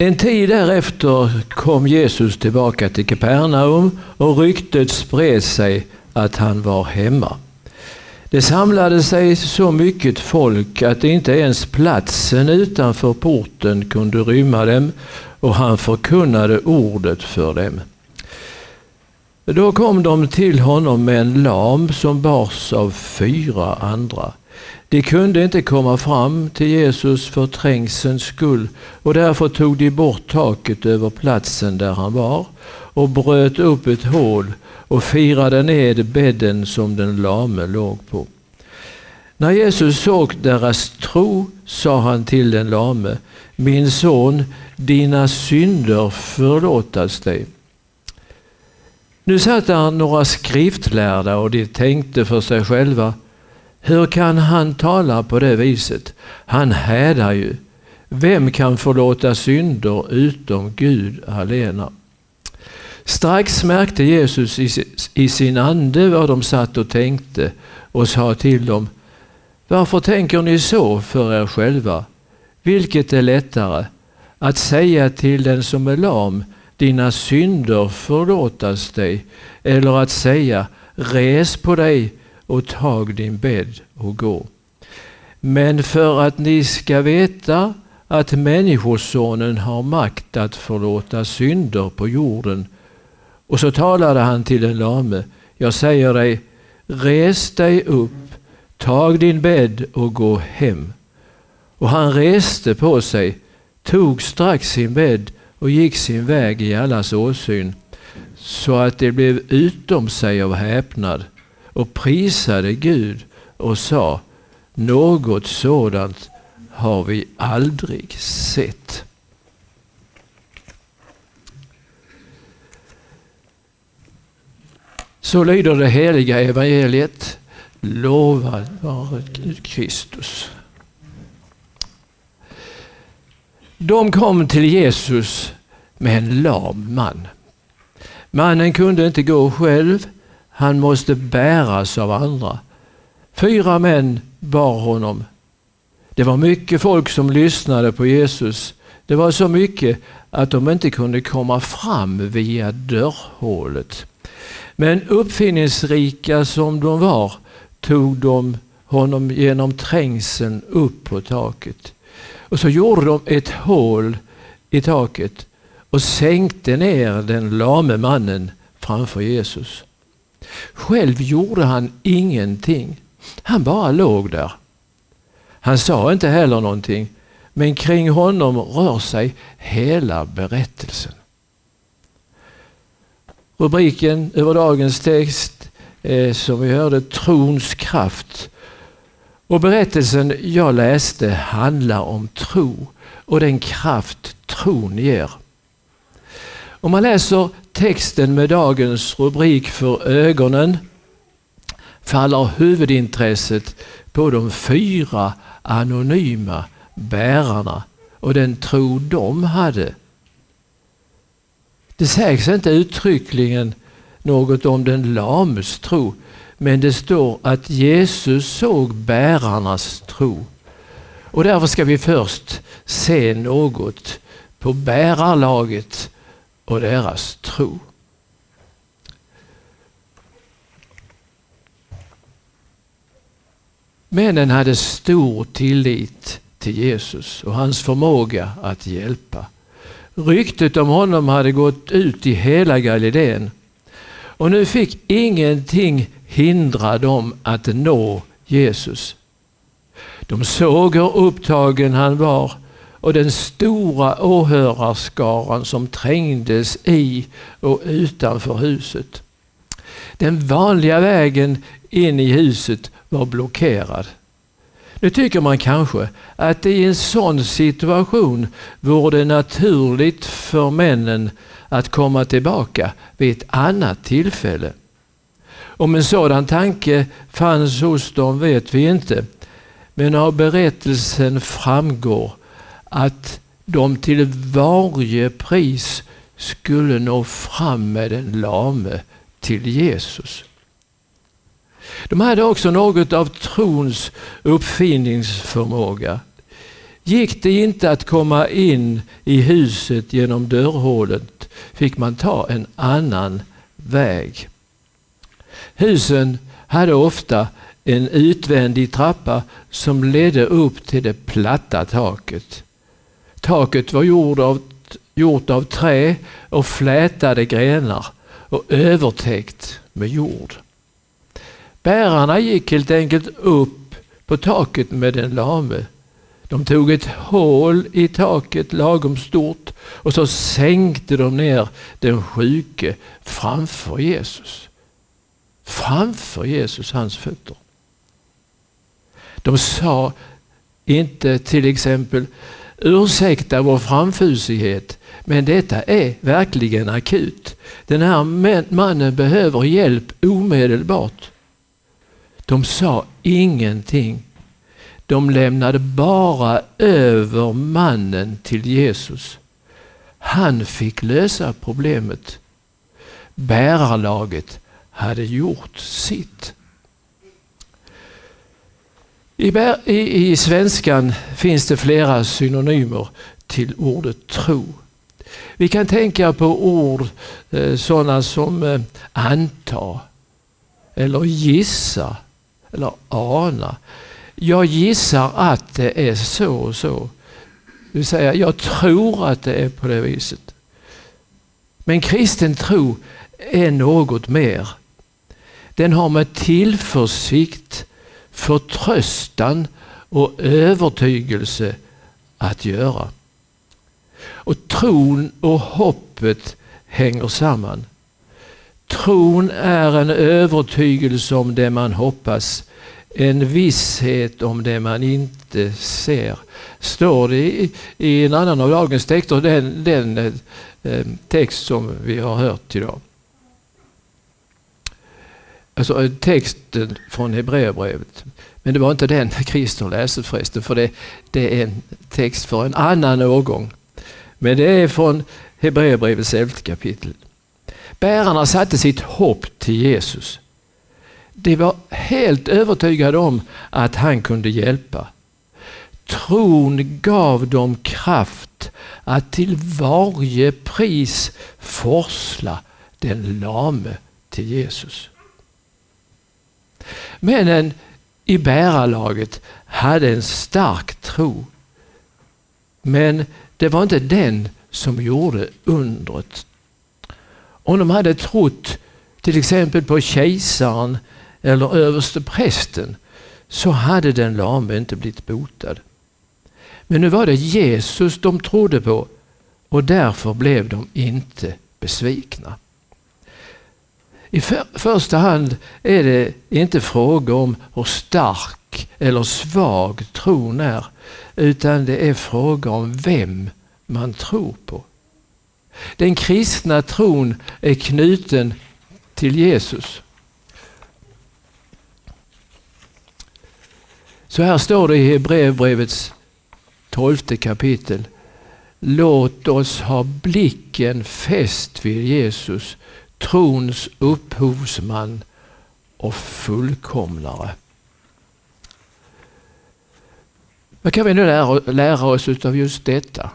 En tid därefter kom Jesus tillbaka till Kapernaum och ryktet spred sig att han var hemma. Det samlade sig så mycket folk att inte ens platsen utanför porten kunde rymma dem och han förkunnade ordet för dem. Då kom de till honom med en lam som bars av fyra andra. De kunde inte komma fram till Jesus för trängselns skull och därför tog de bort taket över platsen där han var och bröt upp ett hål och firade ned bädden som den lame låg på. När Jesus såg deras tro sa han till den lame, min son, dina synder förlåtas dig. Nu satt där några skriftlärda och de tänkte för sig själva, hur kan han tala på det viset? Han hädar ju. Vem kan förlåta synder utom Gud alena? Strax märkte Jesus i sin ande vad de satt och tänkte och sa till dem, varför tänker ni så för er själva? Vilket är lättare, att säga till den som är lam, dina synder förlåtas dig, eller att säga, res på dig och tag din bädd och gå. Men för att ni ska veta att Människosonen har makt att förlåta synder på jorden. Och så talade han till den lame. Jag säger dig, res dig upp, tag din bädd och gå hem. Och han reste på sig, tog strax sin bädd och gick sin väg i allas åsyn, så att det blev utom sig av häpnad och prisade Gud och sa något sådant har vi aldrig sett. Så lyder det heliga evangeliet. Lovad vare Gud Kristus. De kom till Jesus med en lam man. Mannen kunde inte gå själv. Han måste bäras av andra. Fyra män bar honom. Det var mycket folk som lyssnade på Jesus. Det var så mycket att de inte kunde komma fram via dörrhålet. Men uppfinningsrika som de var tog de honom genom trängseln upp på taket. Och så gjorde de ett hål i taket och sänkte ner den lame mannen framför Jesus. Själv gjorde han ingenting. Han bara låg där. Han sa inte heller någonting, men kring honom rör sig hela berättelsen. Rubriken över dagens text är som vi hörde Trons kraft. Och berättelsen jag läste handlar om tro och den kraft tron ger. Om man läser texten med dagens rubrik för ögonen faller huvudintresset på de fyra anonyma bärarna och den tro de hade. Det sägs inte uttryckligen något om den lames tro, men det står att Jesus såg bärarnas tro. Och därför ska vi först se något på bärarlaget och deras tro. Männen hade stor tillit till Jesus och hans förmåga att hjälpa. Ryktet om honom hade gått ut i hela Galileen och nu fick ingenting hindra dem att nå Jesus. De såg hur upptagen han var och den stora åhörarskaran som trängdes i och utanför huset. Den vanliga vägen in i huset var blockerad. Nu tycker man kanske att i en sån situation vore det naturligt för männen att komma tillbaka vid ett annat tillfälle. Om en sådan tanke fanns hos dem vet vi inte. Men av berättelsen framgår att de till varje pris skulle nå fram med den lame till Jesus. De hade också något av trons uppfinningsförmåga. Gick det inte att komma in i huset genom dörrhålet fick man ta en annan väg. Husen hade ofta en utvändig trappa som ledde upp till det platta taket. Taket var gjort av, gjort av trä och flätade grenar och övertäckt med jord. Bärarna gick helt enkelt upp på taket med den lame. De tog ett hål i taket lagom stort och så sänkte de ner den sjuke framför Jesus. Framför Jesus, hans fötter. De sa inte till exempel ursäkta vår framfusighet, men detta är verkligen akut. Den här mannen behöver hjälp omedelbart. De sa ingenting. De lämnade bara över mannen till Jesus. Han fick lösa problemet. Bärarlaget hade gjort sitt. I, i, I svenskan finns det flera synonymer till ordet tro. Vi kan tänka på ord eh, sådana som eh, anta, eller gissa, eller ana. Jag gissar att det är så och så. Det vill säga, jag tror att det är på det viset. Men kristen tro är något mer. Den har med tillförsikt förtröstan och övertygelse att göra. Och tron och hoppet hänger samman. Tron är en övertygelse om det man hoppas, en visshet om det man inte ser. Står det i, i en annan av dagens texter, den, den eh, text som vi har hört idag. Alltså eh, texten från Hebreerbrevet. Men det var inte den Kristus läste förresten, för det, det är en text för en annan årgång. Men det är från Hebreerbrevets elfte kapitel. Bärarna satte sitt hopp till Jesus. De var helt övertygade om att han kunde hjälpa. Tron gav dem kraft att till varje pris forsla den lame till Jesus. Männen i bärarlaget hade en stark tro. Men det var inte den som gjorde undret. Om de hade trott till exempel på kejsaren eller översteprästen så hade den lame inte blivit botad. Men nu var det Jesus de trodde på och därför blev de inte besvikna. I för, första hand är det inte fråga om hur stark eller svag tron är, utan det är fråga om vem man tror på. Den kristna tron är knuten till Jesus. Så här står det i Hebreerbrevets tolfte kapitel. Låt oss ha blicken fäst vid Jesus trons upphovsman och fullkomnare. Vad kan vi nu lära, lära oss av just detta?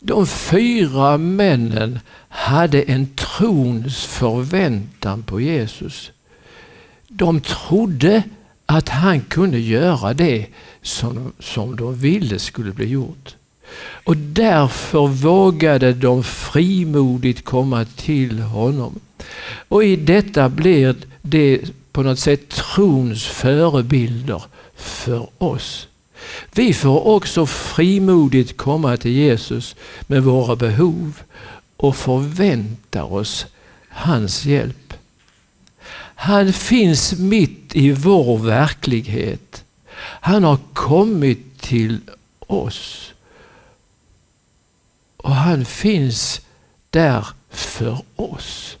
De fyra männen hade en trons förväntan på Jesus. De trodde att han kunde göra det som, som de ville skulle bli gjort. Och därför vågade de frimodigt komma till honom. Och i detta blir det på något sätt trons förebilder för oss. Vi får också frimodigt komma till Jesus med våra behov och förväntar oss hans hjälp. Han finns mitt i vår verklighet. Han har kommit till oss. Och han finns där för oss.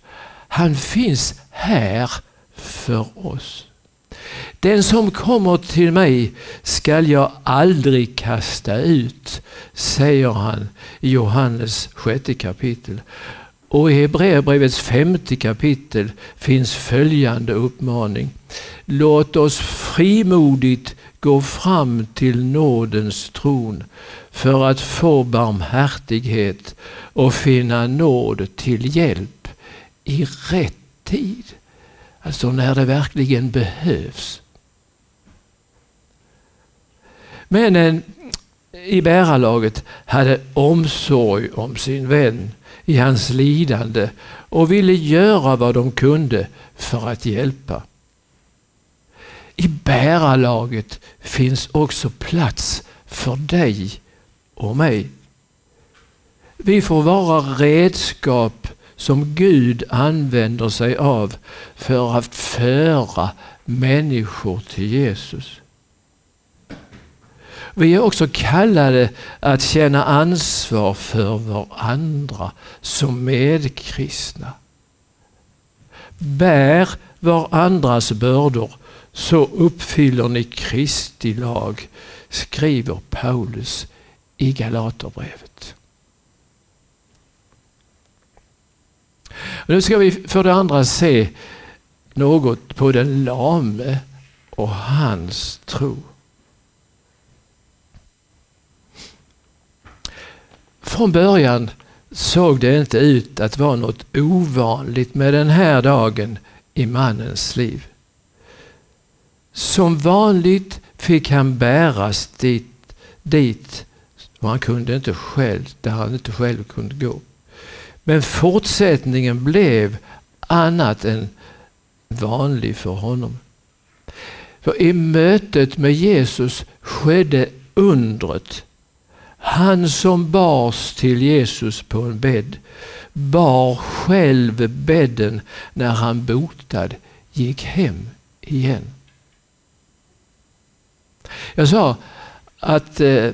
Han finns här för oss. Den som kommer till mig skall jag aldrig kasta ut, säger han i Johannes sjätte kapitel. Och i Hebreerbrevets femte kapitel finns följande uppmaning. Låt oss frimodigt gå fram till nådens tron för att få barmhärtighet och finna nåd till hjälp i rätt tid. Alltså när det verkligen behövs. Männen i bärarlaget hade omsorg om sin vän i hans lidande och ville göra vad de kunde för att hjälpa. I bärarlaget finns också plats för dig och mig. Vi får vara redskap som Gud använder sig av för att föra människor till Jesus. Vi är också kallade att känna ansvar för varandra som medkristna. Bär varandras bördor så uppfyller ni Kristi lag, skriver Paulus i Galaterbrevet. Nu ska vi för det andra se något på den lame och hans tro. Från början såg det inte ut att vara något ovanligt med den här dagen i mannens liv. Som vanligt fick han bäras dit, dit och han kunde inte själv, där han inte själv kunde gå. Men fortsättningen blev annat än vanlig för honom. För i mötet med Jesus skedde undret. Han som bars till Jesus på en bädd bar själv bädden när han botad gick hem igen. Jag sa att eh,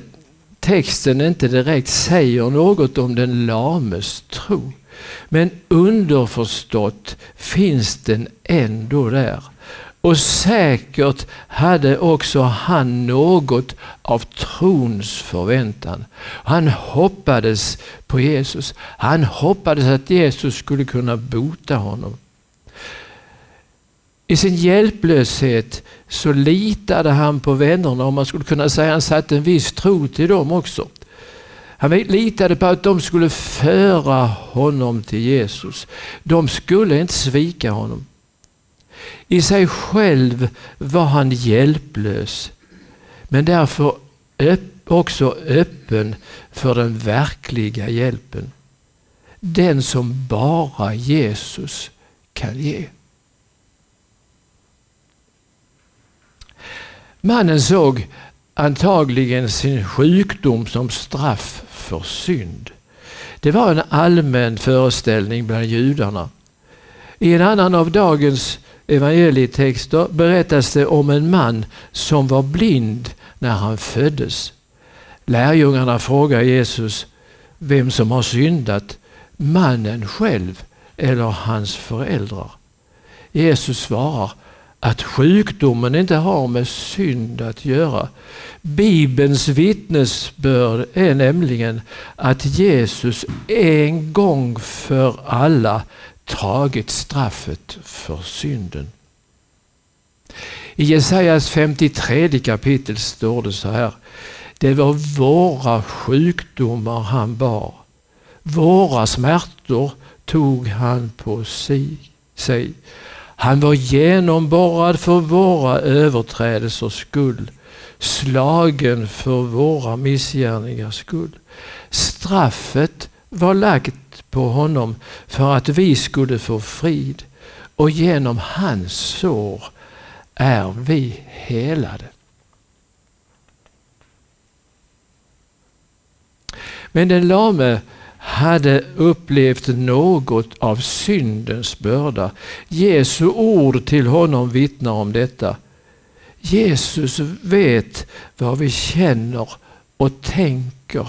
texten inte direkt säger något om den lames tro. Men underförstått finns den ändå där. Och säkert hade också han något av trons förväntan. Han hoppades på Jesus. Han hoppades att Jesus skulle kunna bota honom. I sin hjälplöshet så litade han på vännerna och man skulle kunna säga han satte en viss tro till dem också. Han litade på att de skulle föra honom till Jesus. De skulle inte svika honom. I sig själv var han hjälplös men därför också öppen för den verkliga hjälpen. Den som bara Jesus kan ge. Mannen såg antagligen sin sjukdom som straff för synd. Det var en allmän föreställning bland judarna. I en annan av dagens evangelietexter berättas det om en man som var blind när han föddes. Lärjungarna frågar Jesus vem som har syndat, mannen själv eller hans föräldrar. Jesus svarar att sjukdomen inte har med synd att göra. Bibelns vittnesbörd är nämligen att Jesus en gång för alla tagit straffet för synden. I Jesajas 53 kapitel står det så här. Det var våra sjukdomar han bar. Våra smärtor tog han på sig. Han var genomborrad för våra överträdelsers skull, slagen för våra missgärningars skull. Straffet var lagt på honom för att vi skulle få frid och genom hans sår är vi helade. Men den lame hade upplevt något av syndens börda. Jesu ord till honom vittnar om detta. Jesus vet vad vi känner och tänker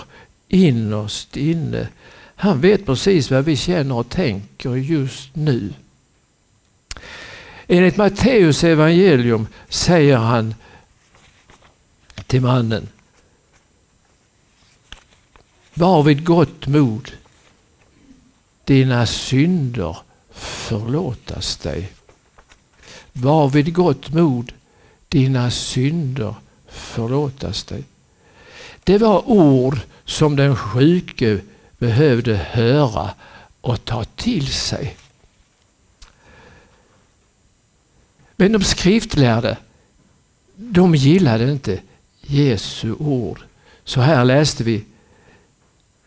innerst inne. Han vet precis vad vi känner och tänker just nu. Enligt Matteus evangelium säger han till mannen var vid gott mod. Dina synder förlåtas dig. Var vid gott mod. Dina synder förlåtas dig. Det var ord som den sjuke behövde höra och ta till sig. Men de skriftlärde, de gillade inte Jesu ord. Så här läste vi.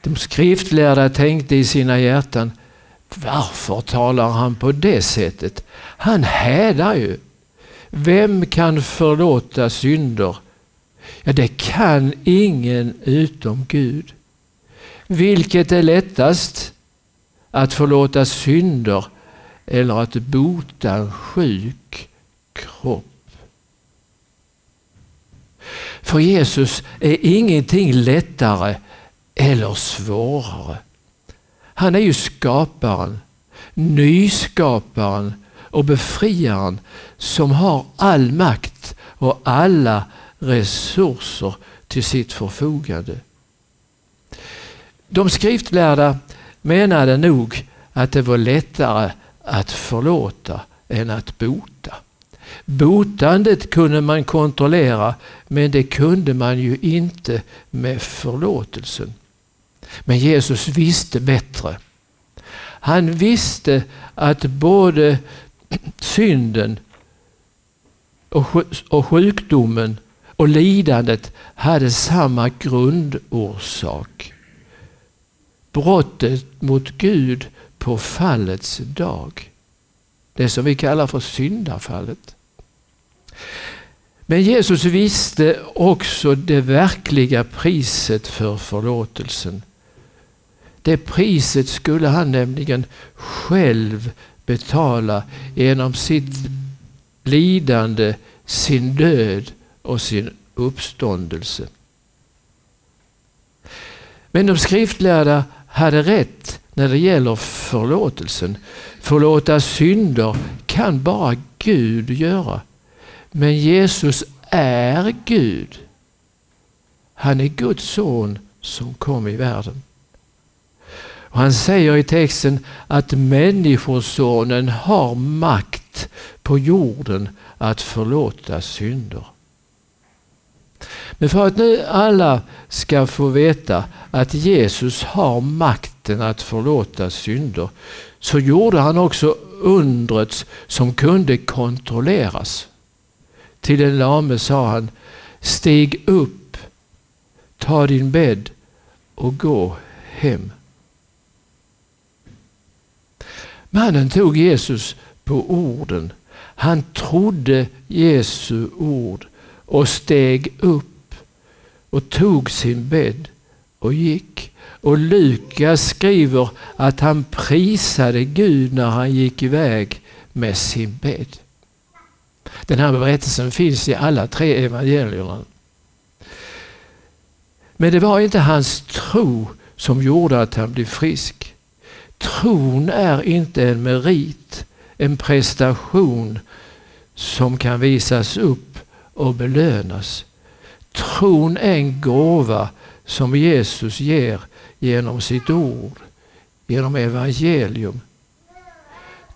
De skriftlärda tänkte i sina hjärtan, varför talar han på det sättet? Han hädar ju. Vem kan förlåta synder? Ja, det kan ingen utom Gud. Vilket är lättast? Att förlåta synder eller att bota en sjuk kropp? För Jesus är ingenting lättare eller svårare. Han är ju skaparen, nyskaparen och befriaren som har all makt och alla resurser till sitt förfogande. De skriftlärda menade nog att det var lättare att förlåta än att bota. Botandet kunde man kontrollera men det kunde man ju inte med förlåtelsen. Men Jesus visste bättre. Han visste att både synden och sjukdomen och lidandet hade samma grundorsak. Brottet mot Gud på fallets dag. Det som vi kallar för syndafallet. Men Jesus visste också det verkliga priset för förlåtelsen. Det priset skulle han nämligen själv betala genom sitt lidande, sin död och sin uppståndelse. Men de skriftlärda hade rätt när det gäller förlåtelsen. Förlåta synder kan bara Gud göra. Men Jesus är Gud. Han är Guds son som kom i världen. Och han säger i texten att Människosonen har makt på jorden att förlåta synder. Men för att nu alla ska få veta att Jesus har makten att förlåta synder så gjorde han också undret som kunde kontrolleras. Till den lame sa han, stig upp, ta din bädd och gå hem. Mannen tog Jesus på orden. Han trodde Jesu ord och steg upp och tog sin bädd och gick. Och Lukas skriver att han prisade Gud när han gick iväg med sin bädd. Den här berättelsen finns i alla tre evangelierna. Men det var inte hans tro som gjorde att han blev frisk. Tron är inte en merit, en prestation som kan visas upp och belönas. Tron är en gåva som Jesus ger genom sitt ord, genom evangelium.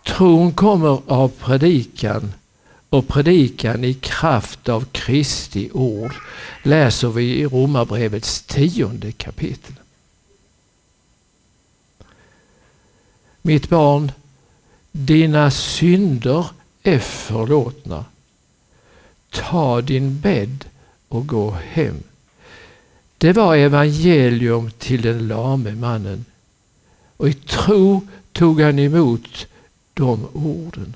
Tron kommer av predikan och predikan i kraft av Kristi ord läser vi i Romarbrevets tionde kapitel. Mitt barn, dina synder är förlåtna. Ta din bädd och gå hem. Det var evangelium till den lame mannen. Och i tro tog han emot de orden.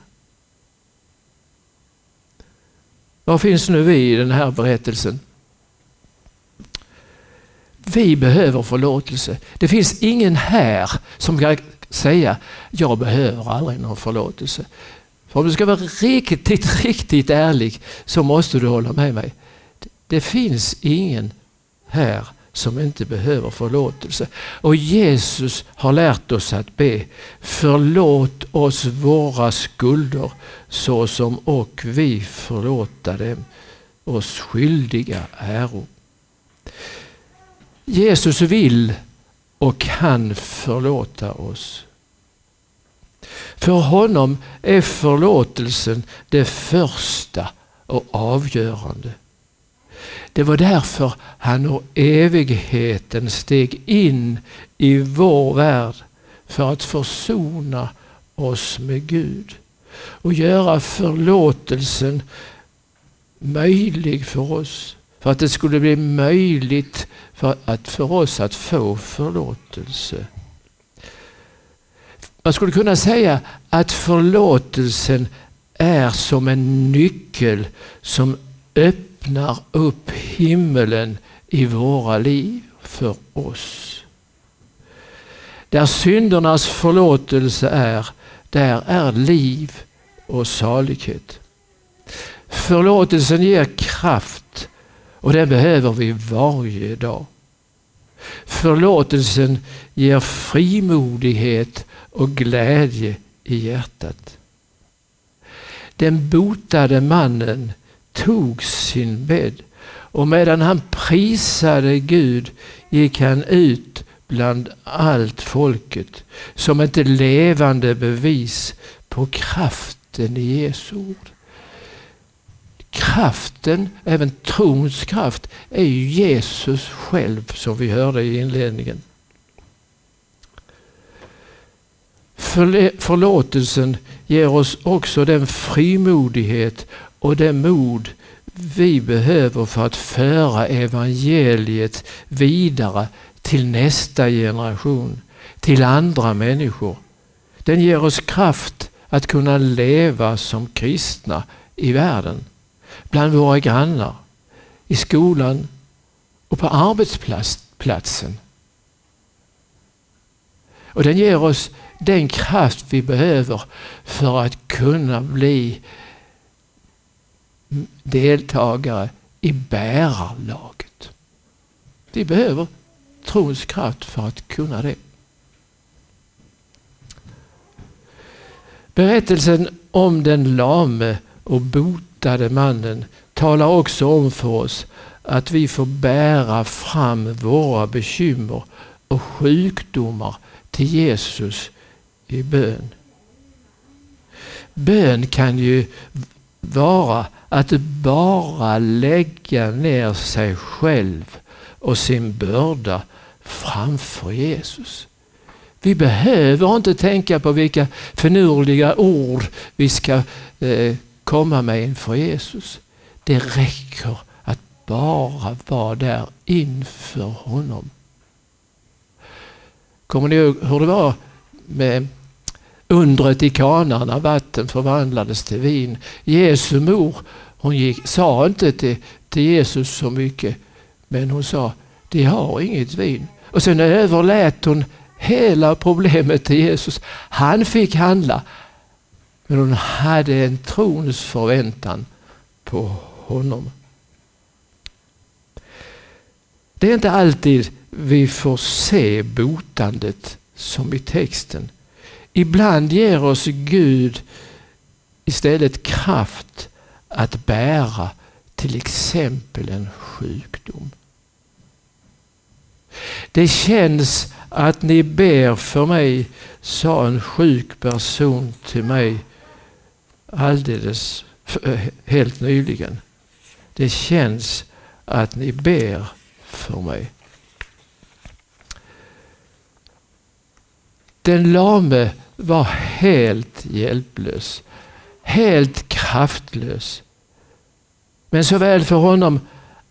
Var finns nu vi i den här berättelsen? Vi behöver förlåtelse. Det finns ingen här som säga jag behöver aldrig någon förlåtelse. För om du ska vara riktigt, riktigt ärlig så måste du hålla med mig. Det finns ingen här som inte behöver förlåtelse. Och Jesus har lärt oss att be. Förlåt oss våra skulder så som och vi förlåta dem oss skyldiga äro. Jesus vill och kan förlåta oss. För honom är förlåtelsen det första och avgörande. Det var därför han och evigheten steg in i vår värld för att försona oss med Gud och göra förlåtelsen möjlig för oss. För att det skulle bli möjligt för, att, för oss att få förlåtelse. Man skulle kunna säga att förlåtelsen är som en nyckel som öppnar upp himmelen i våra liv för oss. Där syndernas förlåtelse är, där är liv och salighet. Förlåtelsen ger kraft och den behöver vi varje dag. Förlåtelsen ger frimodighet och glädje i hjärtat. Den botade mannen tog sin bädd och medan han prisade Gud gick han ut bland allt folket som ett levande bevis på kraften i Jesu ord. Kraften, även trons kraft, är ju Jesus själv som vi hörde i inledningen. Förlåtelsen ger oss också den frimodighet och det mod vi behöver för att föra evangeliet vidare till nästa generation, till andra människor. Den ger oss kraft att kunna leva som kristna i världen, bland våra grannar, i skolan och på arbetsplatsen. Och den ger oss den kraft vi behöver för att kunna bli deltagare i bärarlaget. Vi behöver trons kraft för att kunna det. Berättelsen om den lame och botade mannen talar också om för oss att vi får bära fram våra bekymmer och sjukdomar till Jesus i bön. Bön kan ju vara att bara lägga ner sig själv och sin börda framför Jesus. Vi behöver inte tänka på vilka finurliga ord vi ska eh, komma med inför Jesus. Det räcker att bara vara där inför honom. Kommer ni ihåg hur det var med undret i kanan när vatten förvandlades till vin? Jesu mor hon gick, sa inte till, till Jesus så mycket men hon sa de har inget vin. Och sen överlät hon hela problemet till Jesus. Han fick handla. Men hon hade en trons förväntan på honom. Det är inte alltid vi får se botandet som i texten. Ibland ger oss Gud istället kraft att bära till exempel en sjukdom. Det känns att ni ber för mig, sa en sjuk person till mig alldeles eh, helt nyligen. Det känns att ni ber för mig. Den lame var helt hjälplös, helt kraftlös. Men såväl för honom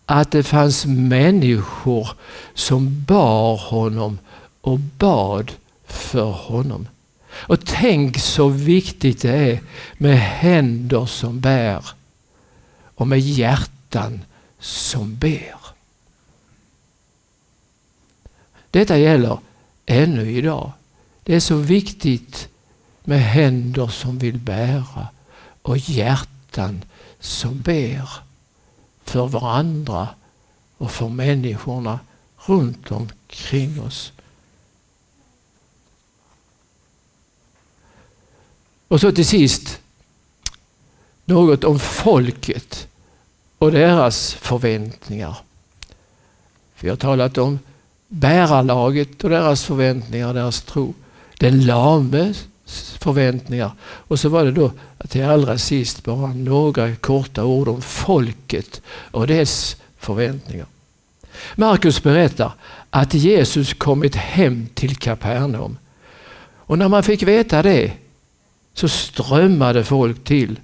att det fanns människor som bar honom och bad för honom. Och tänk så viktigt det är med händer som bär och med hjärtan som ber. Detta gäller ännu idag. Det är så viktigt med händer som vill bära och hjärtan som ber för varandra och för människorna runt omkring oss. Och så till sist något om folket och deras förväntningar. Vi har talat om bärarlaget och deras förväntningar, deras tro. Den lames förväntningar. Och så var det då till allra sist bara några korta ord om folket och dess förväntningar. Markus berättar att Jesus kommit hem till Kapernaum. Och när man fick veta det så strömmade folk till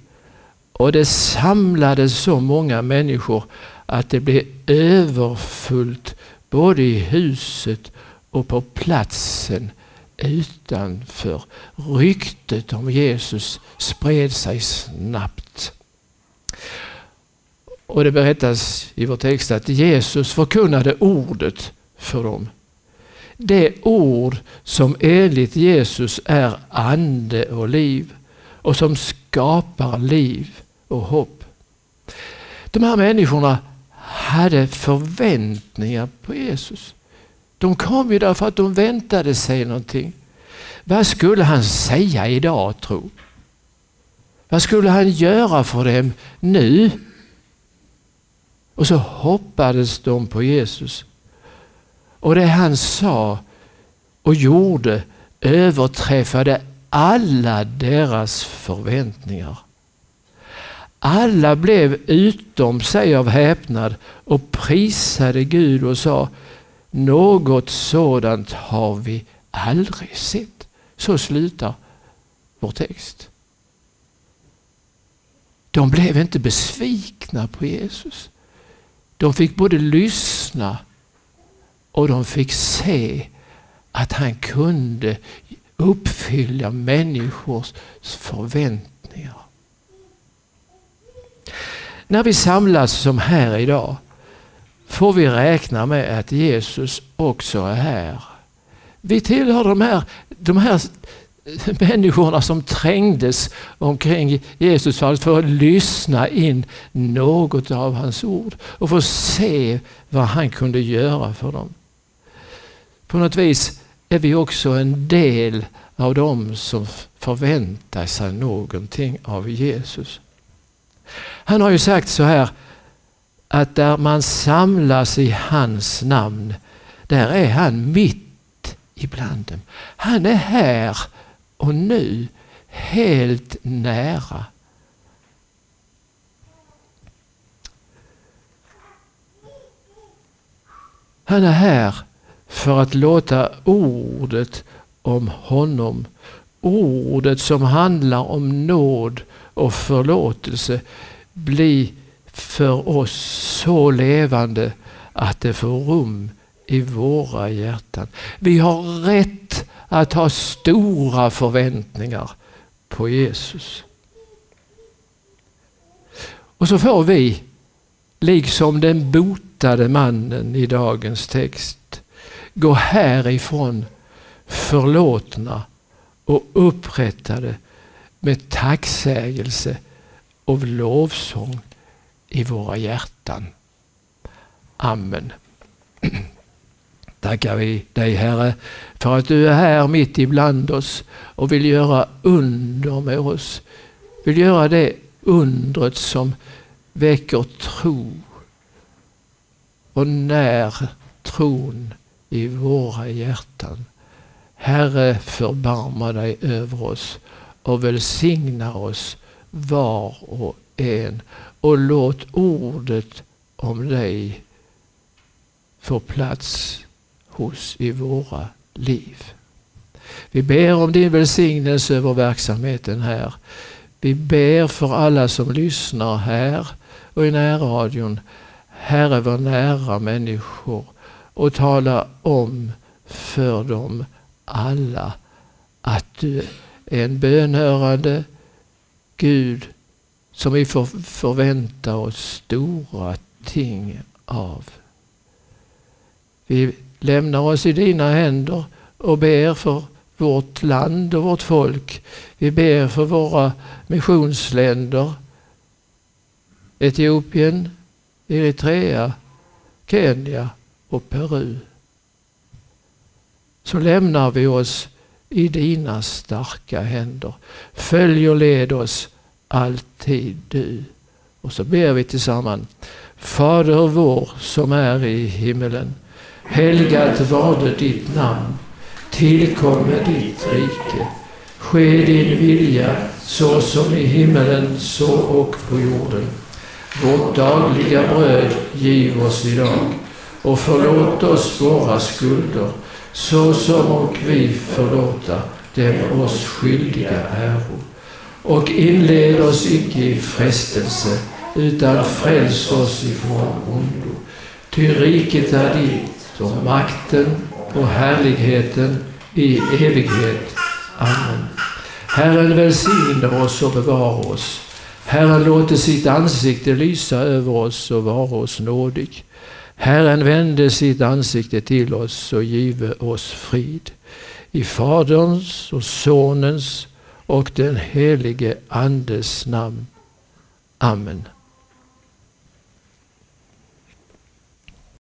och det samlades så många människor att det blev överfullt både i huset och på platsen utanför. Ryktet om Jesus spred sig snabbt. Och det berättas i vår text att Jesus förkunnade ordet för dem. Det ord som enligt Jesus är ande och liv och som skapar liv och hopp. De här människorna hade förväntningar på Jesus. De kom ju därför att de väntade sig någonting. Vad skulle han säga idag tro? Vad skulle han göra för dem nu? Och så hoppades de på Jesus. Och det han sa och gjorde överträffade alla deras förväntningar. Alla blev utom sig av häpnad och prisade Gud och sa något sådant har vi aldrig sett. Så slutar vår text. De blev inte besvikna på Jesus. De fick både lyssna och de fick se att han kunde uppfylla människors förväntningar. När vi samlas som här idag får vi räkna med att Jesus också är här. Vi tillhör de här, de här människorna som trängdes omkring Jesus för att lyssna in något av hans ord och få se vad han kunde göra för dem. På något vis är vi också en del av dem som förväntar sig någonting av Jesus. Han har ju sagt så här att där man samlas i hans namn, där är han mitt ibland dem. Han är här och nu, helt nära. Han är här för att låta ordet om honom, ordet som handlar om nåd och förlåtelse, bli för oss så levande att det får rum i våra hjärtan. Vi har rätt att ha stora förväntningar på Jesus. Och så får vi, liksom den botade mannen i dagens text, gå härifrån förlåtna och upprättade med tacksägelse och lovsång i våra hjärtan. Amen. Tackar vi dig Herre för att du är här mitt ibland oss och vill göra under med oss. Vill göra det undret som väcker tro och när tron i våra hjärtan. Herre förbarma dig över oss och välsigna oss var och en och låt ordet om dig få plats hos i våra liv. Vi ber om din välsignelse över verksamheten här. Vi ber för alla som lyssnar här och i närradion. Herre, var nära människor och tala om för dem alla att du är en bönhörande Gud som vi får förvänta oss stora ting av. Vi lämnar oss i dina händer och ber för vårt land och vårt folk. Vi ber för våra missionsländer. Etiopien, Eritrea, Kenya och Peru. Så lämnar vi oss i dina starka händer. Följ och led oss alltid du. Och så ber vi tillsammans. Fader vår som är i himmelen. Helgat varde ditt namn. Tillkomme ditt rike. Ske din vilja så som i himmelen så och på jorden. Vårt dagliga bröd giv oss idag och förlåt oss våra skulder så som och vi förlåta dem oss skyldiga äro. Och inled oss icke i frestelse utan fräls oss ifrån ondo. Ty riket är ditt och makten och härligheten i evighet. Amen. Herren välsigne oss och bevara oss. Herren låter sitt ansikte lysa över oss och vara oss nådig. Herren vände sitt ansikte till oss och give oss frid. I Faderns och Sonens och den helige Andes namn. Amen.